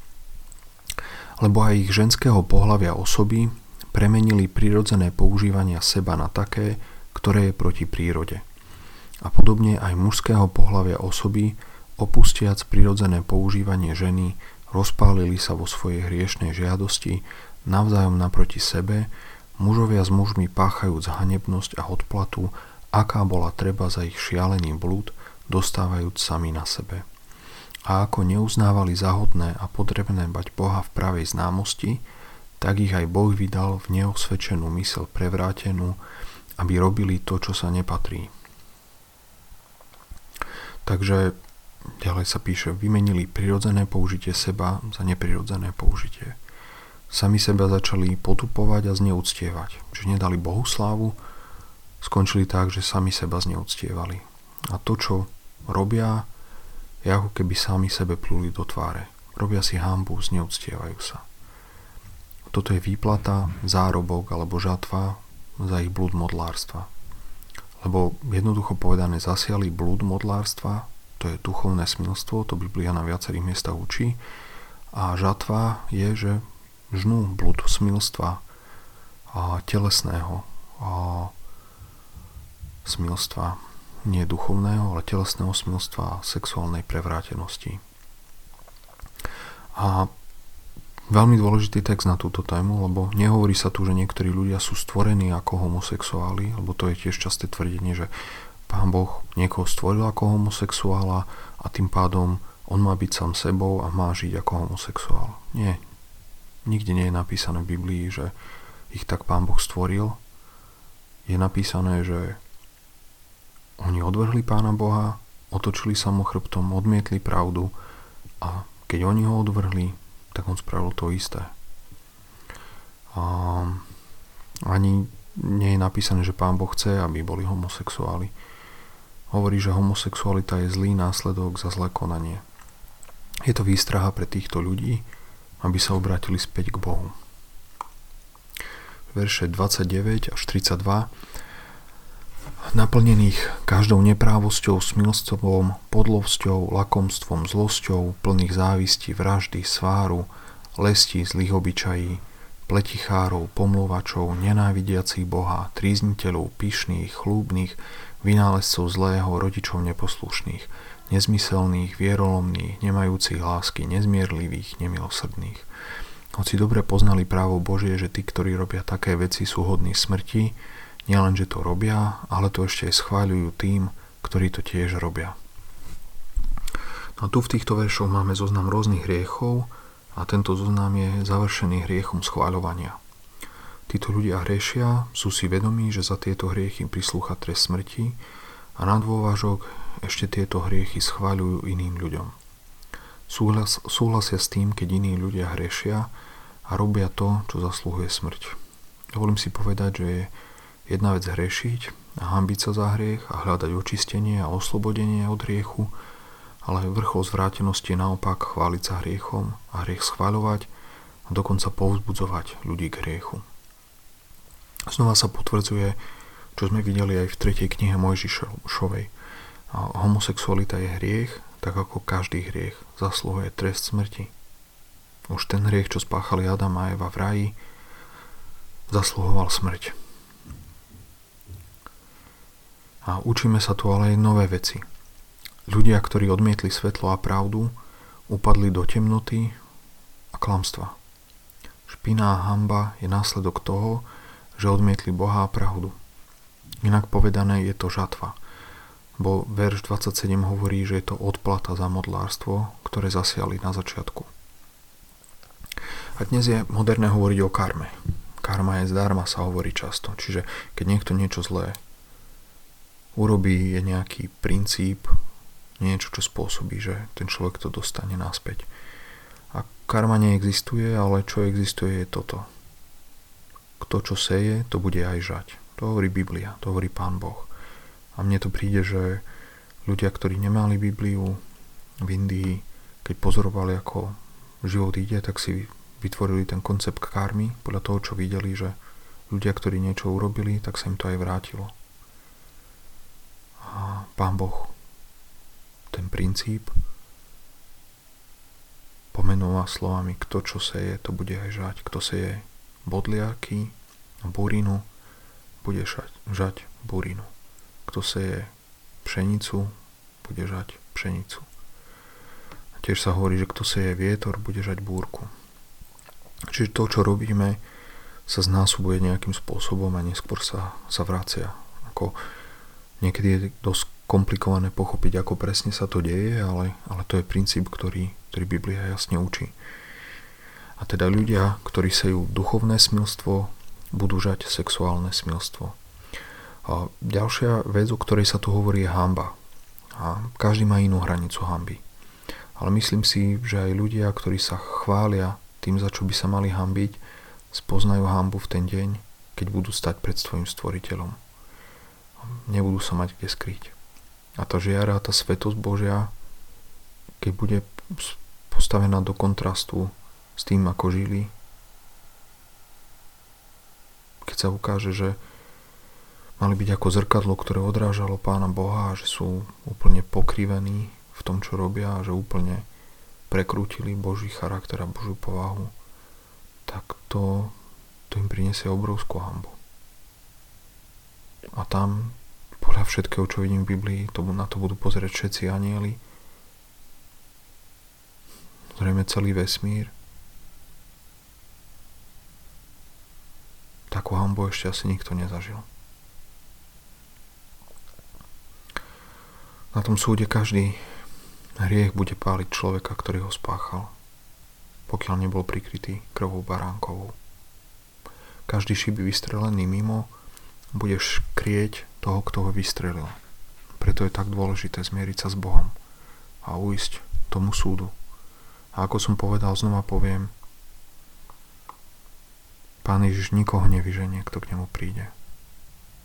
Lebo aj ich ženského pohľavia osoby premenili prirodzené používania seba na také, ktoré je proti prírode. A podobne aj mužského pohľavia osoby Opustiac prirodzené používanie ženy, rozpálili sa vo svojej hriešnej žiadosti, navzájom naproti sebe, mužovia s mužmi páchajúc hanebnosť a odplatu, aká bola treba za ich šialený blúd, dostávajúc sami na sebe. A ako neuznávali zahodné a potrebné bať Boha v pravej známosti, tak ich aj Boh vydal v neosvedčenú mysel prevrátenú, aby robili to, čo sa nepatrí. Takže Ďalej sa píše, vymenili prirodzené použitie seba za neprirodzené použitie. Sami seba začali potupovať a zneúctievať. Čiže nedali Bohu slávu, skončili tak, že sami seba zneúctievali. A to, čo robia, je ako keby sami sebe pluli do tváre. Robia si hambu, zneúctievajú sa. Toto je výplata, zárobok alebo žatva za ich blúd modlárstva. Lebo jednoducho povedané zasiali blúd modlárstva to je duchovné smilstvo, to Biblia na viacerých miestach učí. A žatva je, že žnú blúd smilstva a telesného a smilstva, nie duchovného, ale telesného smilstva a sexuálnej prevrátenosti. A veľmi dôležitý text na túto tému, lebo nehovorí sa tu, že niektorí ľudia sú stvorení ako homosexuáli, lebo to je tiež časté tvrdenie, že Pán Boh niekoho stvoril ako homosexuála a tým pádom on má byť sám sebou a má žiť ako homosexuál. Nie. Nikde nie je napísané v Biblii, že ich tak Pán Boh stvoril. Je napísané, že oni odvrhli Pána Boha, otočili sa mu chrbtom, odmietli pravdu a keď oni ho odvrhli, tak on spravil to isté. A ani nie je napísané, že Pán Boh chce, aby boli homosexuáli. Hovorí, že homosexualita je zlý následok za zlé konanie. Je to výstraha pre týchto ľudí, aby sa obrátili späť k Bohu. verše 29 až 32 naplnených každou neprávosťou, smilstvom, podlovsťou, lakomstvom, zlosťou, plných závistí, vraždy, sváru, lesti, zlých obyčají, pletichárov, pomluvačov, nenávidiacich Boha, trízniteľov, pyšných, chlúbnych, vynálezcov zlého, rodičov neposlušných, nezmyselných, vierolomných, nemajúcich lásky, nezmierlivých, nemilosrdných. Hoci dobre poznali právo Božie, že tí, ktorí robia také veci, sú hodní smrti, Nielen, to robia, ale to ešte aj schváľujú tým, ktorí to tiež robia. No a tu v týchto veršoch máme zoznam rôznych hriechov a tento zoznam je završený hriechom schváľovania. Títo ľudia hriešia, sú si vedomí, že za tieto hriechy prislúcha trest smrti a na dôvažok ešte tieto hriechy schváľujú iným ľuďom. Súhlas, súhlasia s tým, keď iní ľudia hriešia a robia to, čo zaslúhuje smrť. Dovolím si povedať, že je Jedna vec hrešiť a hambiť sa za hriech a hľadať očistenie a oslobodenie od hriechu, ale vrchol zvrátenosti je naopak chváliť sa hriechom a hriech schváľovať a dokonca povzbudzovať ľudí k hriechu. Znova sa potvrdzuje, čo sme videli aj v tretej knihe Mojžišovej. Homosexualita je hriech, tak ako každý hriech zasluhuje trest smrti. Už ten hriech, čo spáchali Adam a Eva v raji, zasluhoval smrť. A učíme sa tu ale aj nové veci. Ľudia, ktorí odmietli svetlo a pravdu, upadli do temnoty a klamstva. Špina a hamba je následok toho, že odmietli Boha a pravdu. Inak povedané je to žatva, bo verš 27 hovorí, že je to odplata za modlárstvo, ktoré zasiali na začiatku. A dnes je moderné hovoriť o karme. Karma je zdarma, sa hovorí často. Čiže keď niekto niečo zlé urobí, je nejaký princíp, niečo, čo spôsobí, že ten človek to dostane naspäť. A karma neexistuje, ale čo existuje je toto. Kto čo seje, to bude aj žať. To hovorí Biblia, to hovorí Pán Boh. A mne to príde, že ľudia, ktorí nemali Bibliu v Indii, keď pozorovali, ako život ide, tak si vytvorili ten koncept karmy podľa toho, čo videli, že ľudia, ktorí niečo urobili, tak sa im to aj vrátilo. Pán Boh ten princíp pomenúva slovami, kto čo seje, to bude aj žať. Kto seje bodliaky burinu, bude žať, žať burinu. Kto seje pšenicu, bude žať pšenicu. Tiež sa hovorí, že kto seje vietor, bude žať búrku. Čiže to, čo robíme, sa znásobuje nejakým spôsobom a neskôr sa, sa vracia. Ako niekedy je dosť komplikované pochopiť, ako presne sa to deje, ale, ale to je princíp, ktorý, ktorý Biblia jasne učí. A teda ľudia, ktorí sejú duchovné smilstvo, budú žať sexuálne smilstvo. A ďalšia vec, o ktorej sa tu hovorí, je hamba. A každý má inú hranicu hamby. Ale myslím si, že aj ľudia, ktorí sa chvália tým, za čo by sa mali hambiť, spoznajú hambu v ten deň, keď budú stať pred svojim stvoriteľom. Nebudú sa mať kde skryť. A tá žiara, tá svetosť Božia, keď bude postavená do kontrastu s tým, ako žili, keď sa ukáže, že mali byť ako zrkadlo, ktoré odrážalo Pána Boha a že sú úplne pokrivení v tom, čo robia a že úplne prekrútili Boží charakter a Božiu povahu, tak to, to im priniesie obrovskú hambu. A tam podľa všetkého, čo vidím v Biblii, to, na to budú pozerať všetci anieli. Zrejme celý vesmír. Takú hambu ešte asi nikto nezažil. Na tom súde každý hriech bude páliť človeka, ktorý ho spáchal, pokiaľ nebol prikrytý krvou baránkovou. Každý šíby vystrelený mimo budeš krieť toho, kto ho vystrelil. Preto je tak dôležité zmieriť sa s Bohom a uísť tomu súdu. A ako som povedal, znova poviem, Pán Ježiš nikoho nevyženie, kto k nemu príde.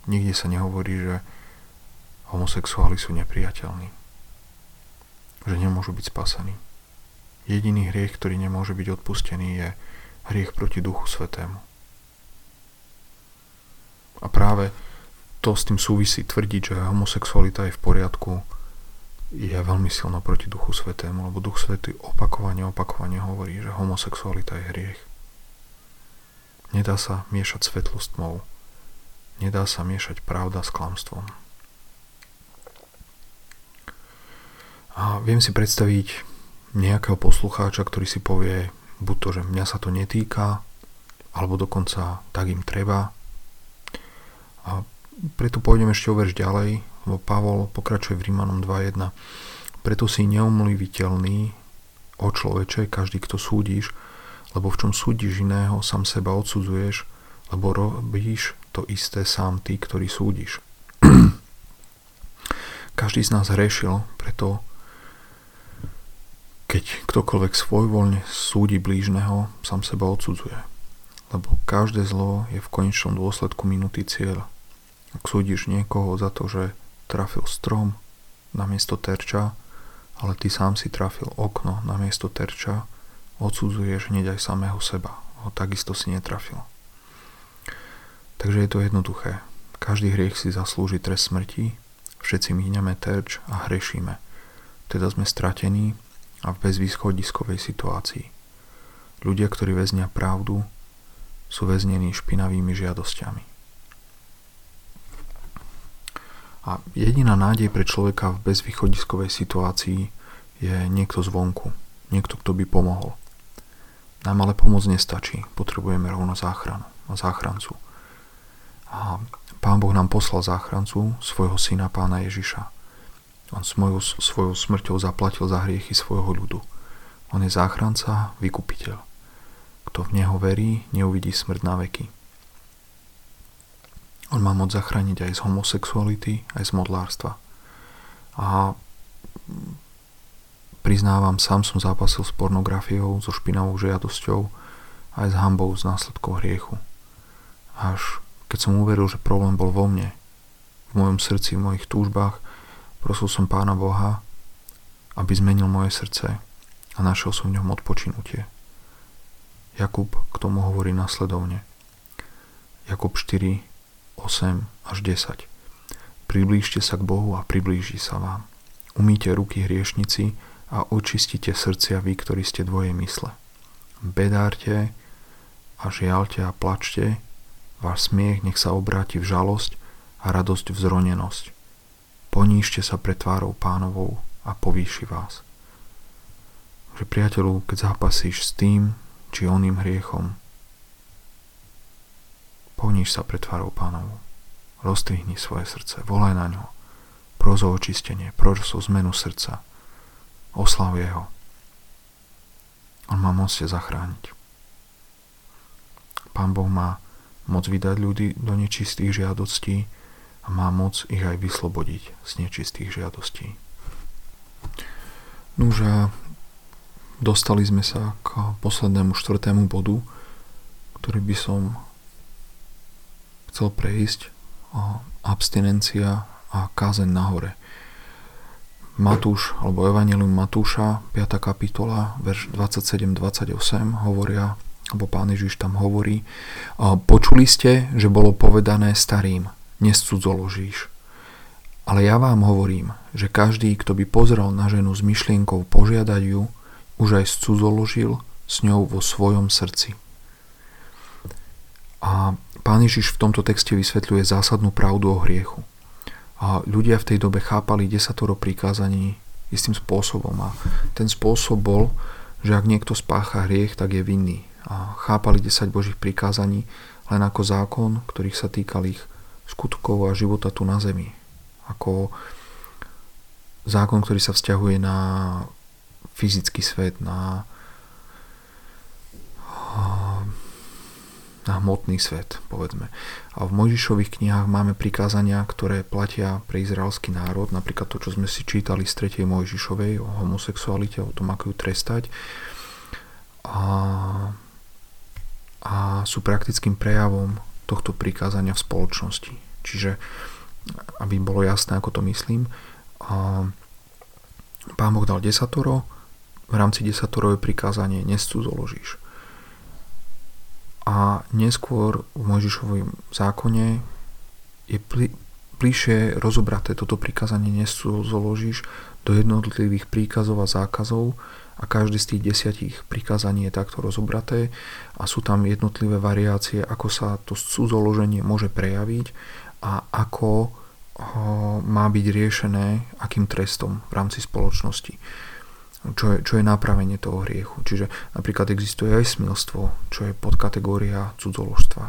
Nikde sa nehovorí, že homosexuáli sú nepriateľní. Že nemôžu byť spasení. Jediný hriech, ktorý nemôže byť odpustený, je hriech proti Duchu Svetému. A práve to s tým súvisí tvrdiť, že homosexualita je v poriadku, je veľmi silno proti Duchu Svetému, lebo Duch Svetý opakovane, opakovane hovorí, že homosexualita je hriech. Nedá sa miešať svetlo s tmou. Nedá sa miešať pravda s klamstvom. A viem si predstaviť nejakého poslucháča, ktorý si povie, buď to, že mňa sa to netýka, alebo dokonca tak im treba. A preto pôjdem ešte overš ďalej, lebo Pavol pokračuje v Rímanom 2.1. Preto si neumliviteľný o človeče, každý, kto súdiš, lebo v čom súdiš iného, sám seba odsudzuješ, lebo robíš to isté sám ty, ktorý súdiš. *clears throat* každý z nás hrešil, preto keď ktokoľvek svojvoľne súdi blížneho, sám seba odsudzuje. Lebo každé zlo je v konečnom dôsledku minutý cieľ. Ak súdiš niekoho za to, že trafil strom namiesto terča, ale ty sám si trafil okno namiesto terča, odsudzuješ hneď aj samého seba. Ho takisto si netrafil. Takže je to jednoduché. Každý hriech si zaslúži trest smrti, všetci míňame terč a hrešíme. Teda sme stratení a v bezvýchodiskovej situácii. Ľudia, ktorí väznia pravdu, sú väznení špinavými žiadosťami. A jediná nádej pre človeka v bezvýchodiskovej situácii je niekto zvonku, niekto, kto by pomohol. Nám ale pomoc nestačí, potrebujeme rovno záchranu, záchrancu. A Pán Boh nám poslal záchrancu, svojho syna Pána Ježiša. On svojou, svojou smrťou zaplatil za hriechy svojho ľudu. On je záchranca, vykupiteľ. Kto v Neho verí, neuvidí smrť na veky. On má moc zachrániť aj z homosexuality, aj z modlárstva. A priznávam, sám som zápasil s pornografiou, so špinavou žiadosťou, aj s hambou z následkov hriechu. Až keď som uveril, že problém bol vo mne, v mojom srdci, v mojich túžbách, prosil som Pána Boha, aby zmenil moje srdce a našiel som v ňom odpočinutie. Jakub k tomu hovorí nasledovne. Jakub 4, 8 až 10. Priblížte sa k Bohu a priblíži sa vám. Umíte ruky hriešnici a očistite srdcia vy, ktorí ste dvoje mysle. Bedárte a žialte a plačte, váš smiech nech sa obráti v žalosť a radosť v zronenosť. Ponížte sa pred tvárou pánovou a povýši vás. Že priateľu, keď zápasíš s tým či oným hriechom, Poníž sa pred tvárou pánovu. Roztrihni svoje srdce, volaj na ňo. Pros o očistenie, pros zmenu srdca. Oslav jeho. On má moc ťa zachrániť. Pán Boh má moc vydať ľudí do nečistých žiadostí a má moc ich aj vyslobodiť z nečistých žiadostí. Nuže, dostali sme sa k poslednému štvrtému bodu, ktorý by som chcel prejsť abstinencia a kázeň nahore. Matúš, alebo Evangelium Matúša, 5. kapitola, verš 27-28 hovoria, alebo pán Ježiš tam hovorí, počuli ste, že bolo povedané starým, nescudzoložíš. Ale ja vám hovorím, že každý, kto by pozrel na ženu s myšlienkou požiadať ju, už aj scudzoložil s ňou vo svojom srdci. A pán Ježiš v tomto texte vysvetľuje zásadnú pravdu o hriechu. A ľudia v tej dobe chápali desatoro prikázaní istým spôsobom. A ten spôsob bol, že ak niekto spácha hriech, tak je vinný. A chápali 10 Božích prikázaní len ako zákon, ktorých sa týkal ich skutkov a života tu na zemi. Ako zákon, ktorý sa vzťahuje na fyzický svet, na na hmotný svet, povedzme. A v Mojžišových knihách máme prikázania, ktoré platia pre izraelský národ, napríklad to, čo sme si čítali z 3. Mojžišovej o homosexualite, o tom, ako ju trestať. A, a sú praktickým prejavom tohto prikázania v spoločnosti. Čiže, aby bolo jasné, ako to myslím, a Pán Boh dal desatoro, v rámci desatorové prikázanie nescudzoložíš a neskôr v Mojžišovom zákone je pli, bližšie rozobraté toto prikázanie nezložíš do jednotlivých príkazov a zákazov a každý z tých desiatich prikázaní je takto rozobraté a sú tam jednotlivé variácie, ako sa to cudzoloženie môže prejaviť a ako má byť riešené akým trestom v rámci spoločnosti. Čo je, čo je napravenie toho hriechu. Čiže napríklad existuje aj smilstvo, čo je podkategória cudzoložstva.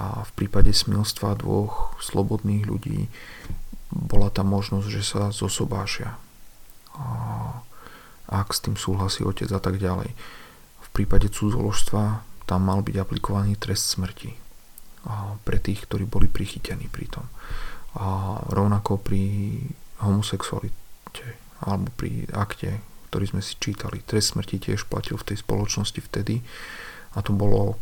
A v prípade smilstva dvoch slobodných ľudí bola tam možnosť, že sa zosobášia. Ak s tým súhlasí otec a tak ďalej. V prípade cudzoložstva tam mal byť aplikovaný trest smrti pre tých, ktorí boli prichytení pri tom a rovnako pri homosexualite alebo pri akte, ktorý sme si čítali. Trest smrti tiež platil v tej spoločnosti vtedy a to bolo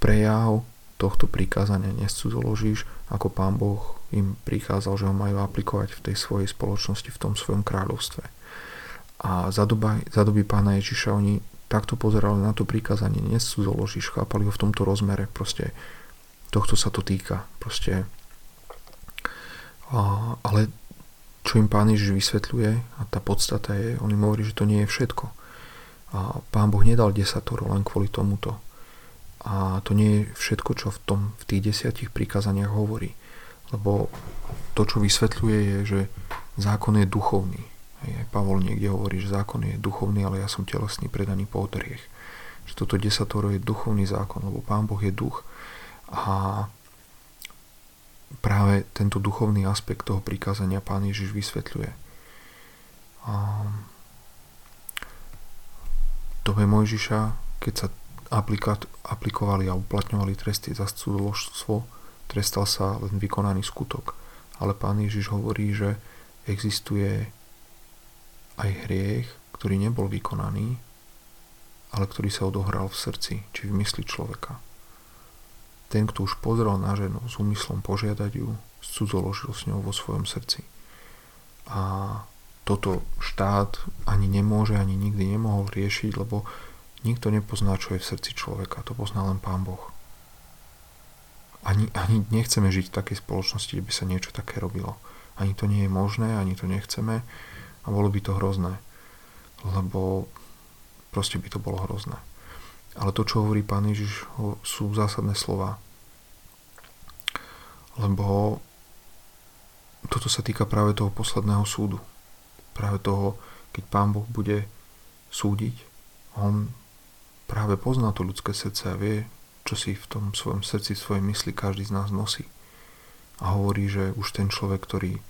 prejav tohto prikázania nescudzoložíš, ako pán Boh im prichádzal, že ho majú aplikovať v tej svojej spoločnosti, v tom svojom kráľovstve. A za, doba, za doby pána Ježiša oni takto pozerali na to prikázanie, nescudzoložíš, chápali ho v tomto rozmere, proste tohto sa to týka. Proste a, ale čo im pán Ježiš vysvetľuje, a tá podstata je, on im hovorí, že to nie je všetko. A pán Boh nedal desatoro len kvôli tomuto. A to nie je všetko, čo v, tom, v tých desiatich prikázaniach hovorí. Lebo to, čo vysvetľuje, je, že zákon je duchovný. Hej, Pavol niekde hovorí, že zákon je duchovný, ale ja som telesný predaný po hriech. Že toto desatoro je duchovný zákon, lebo Pán Boh je duch. A práve tento duchovný aspekt toho prikázania pán Ježiš vysvetľuje. A dobe Mojžiša, keď sa aplikovali a uplatňovali tresty za cudzoložstvo, trestal sa len vykonaný skutok. Ale pán Ježiš hovorí, že existuje aj hriech, ktorý nebol vykonaný, ale ktorý sa odohral v srdci, či v mysli človeka. Ten, kto už pozrel na ženu s úmyslom požiadať ju, cudzoložil s ňou vo svojom srdci. A toto štát ani nemôže, ani nikdy nemohol riešiť, lebo nikto nepozná, čo je v srdci človeka. To pozná len Pán Boh. Ani, ani nechceme žiť v takej spoločnosti, kde by sa niečo také robilo. Ani to nie je možné, ani to nechceme a bolo by to hrozné. Lebo proste by to bolo hrozné. Ale to, čo hovorí pán Ježiš, sú zásadné slova. Lebo toto sa týka práve toho posledného súdu. Práve toho, keď pán Boh bude súdiť, on práve pozná to ľudské srdce a vie, čo si v tom svojom srdci, svojej mysli každý z nás nosí. A hovorí, že už ten človek, ktorý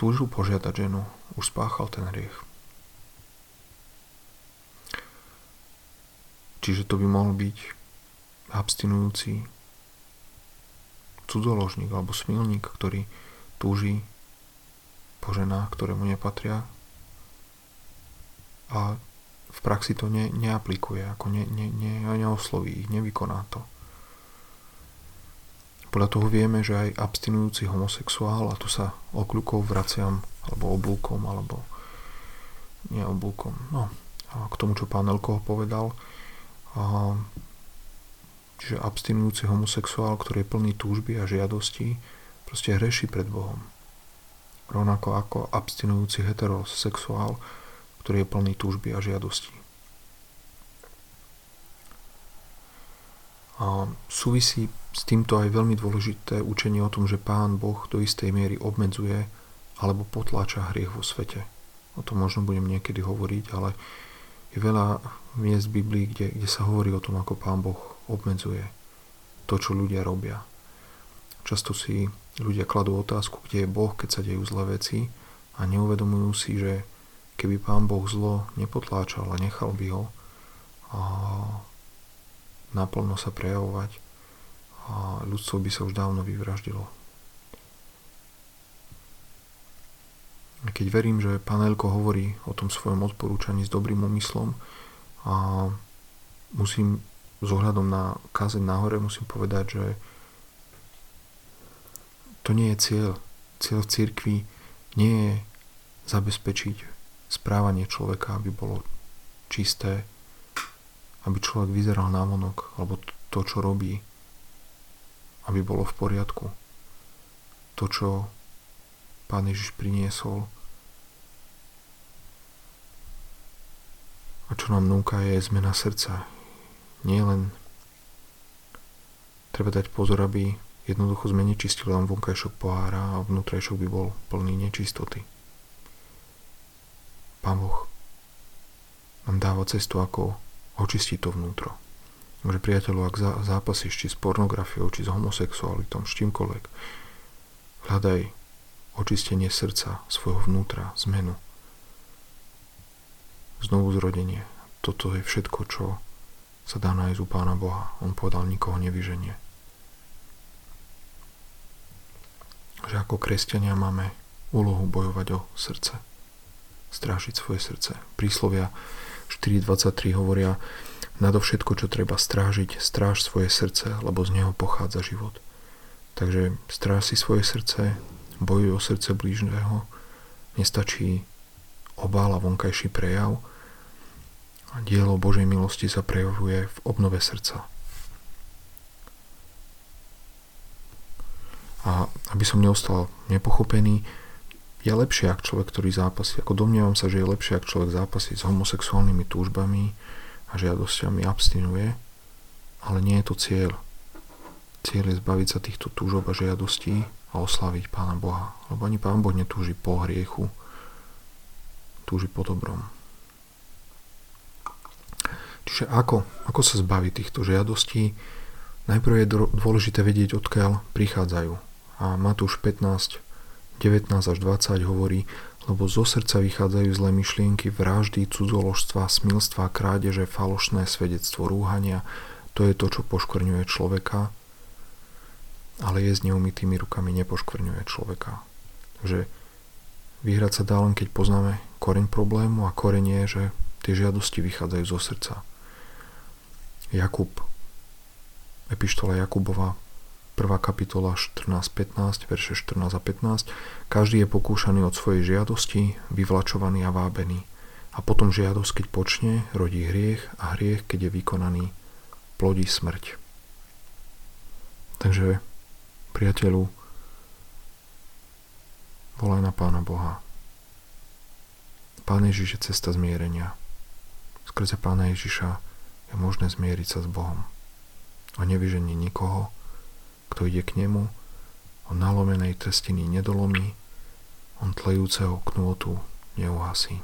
túžil požiadať ženu, už spáchal ten hriech. Čiže to by mohol byť abstinujúci cudzoložník alebo smilník, ktorý túži po ženách, ktoré mu nepatria a v praxi to ne, neaplikuje, ako ne, ne, ne, neosloví ich, nevykoná to. Podľa toho vieme, že aj abstinujúci homosexuál, a tu sa okľukov vraciam, alebo obulkom, alebo nie obulkom, no, a k tomu, čo pán Elko povedal, čiže abstinujúci homosexuál, ktorý je plný túžby a žiadosti, proste hreší pred Bohom. Rovnako ako abstinujúci heterosexuál, ktorý je plný túžby a žiadosti. A súvisí s týmto aj veľmi dôležité učenie o tom, že Pán Boh do istej miery obmedzuje alebo potláča hriech vo svete. O tom možno budem niekedy hovoriť, ale je veľa miest Biblii, kde, kde sa hovorí o tom, ako Pán Boh obmedzuje to, čo ľudia robia. Často si ľudia kladú otázku, kde je Boh, keď sa dejú zlé veci a neuvedomujú si, že keby Pán Boh zlo nepotláčal a nechal by ho a naplno sa prejavovať, a ľudstvo by sa už dávno vyvraždilo. keď verím, že pán Elko hovorí o tom svojom odporúčaní s dobrým úmyslom a musím s ohľadom na kázeň nahore musím povedať, že to nie je cieľ. Cieľ církvy nie je zabezpečiť správanie človeka, aby bolo čisté, aby človek vyzeral návonok, alebo to, čo robí, aby bolo v poriadku. To, čo Pán Ježiš priniesol a čo nám núka je zmena srdca. Nie len treba dať pozor, aby jednoducho sme nečistili len vonkajšok pohára a vnútrajšok by bol plný nečistoty. Pán Boh nám dáva cestu, ako očistiť to vnútro. Takže priateľu, ak zápasíš či s pornografiou, či s homosexualitom, s čímkoľvek, hľadaj očistenie srdca, svojho vnútra, zmenu. Znovu zrodenie. Toto je všetko, čo sa dá nájsť u Pána Boha. On povedal, nikoho nevyženie. Že ako kresťania máme úlohu bojovať o srdce. Strážiť svoje srdce. Príslovia 4.23 hovoria, nadovšetko, čo treba strážiť, stráž svoje srdce, lebo z neho pochádza život. Takže stráž si svoje srdce, bojuj o srdce blížneho, nestačí obál a vonkajší prejav. A dielo Božej milosti sa prejavuje v obnove srdca. A aby som neostal nepochopený, je lepšie, ak človek, ktorý zápasí, ako domnievam sa, že je lepšie, ak človek zápasí s homosexuálnymi túžbami a žiadosťami abstinuje, ale nie je to cieľ. Cieľ je zbaviť sa týchto túžob a žiadostí a oslaviť Pána Boha. Lebo ani Pán Boh netúži po hriechu, túži po dobrom. Čiže ako, ako sa zbaviť týchto žiadostí? Najprv je dôležité vedieť, odkiaľ prichádzajú. A Matúš 15 19 až 20 hovorí, lebo zo srdca vychádzajú zlé myšlienky, vraždy, cudzoložstva, smilstva, krádeže, falošné svedectvo, rúhania. To je to, čo poškvrňuje človeka, ale je s neumytými rukami nepoškvrňuje človeka. Takže vyhrať sa dá len, keď poznáme koreň problému a koreň je, že tie žiadosti vychádzajú zo srdca. Jakub, epištola Jakubova, 1. kapitola 14-15, verše 14 a 15. Každý je pokúšaný od svojej žiadosti, vyvlačovaný a vábený. A potom žiadosť, keď počne, rodí hriech a hriech, keď je vykonaný, plodí smrť. Takže, priateľu, volaj na Pána Boha. Pán Ježiš je cesta zmierenia. Skrze Pána Ježiša je možné zmieriť sa s Bohom. A nevyžení nikoho, kto ide k nemu, on nalomenej trstiny nedolomí, on tlejúceho knôtu neuhasí.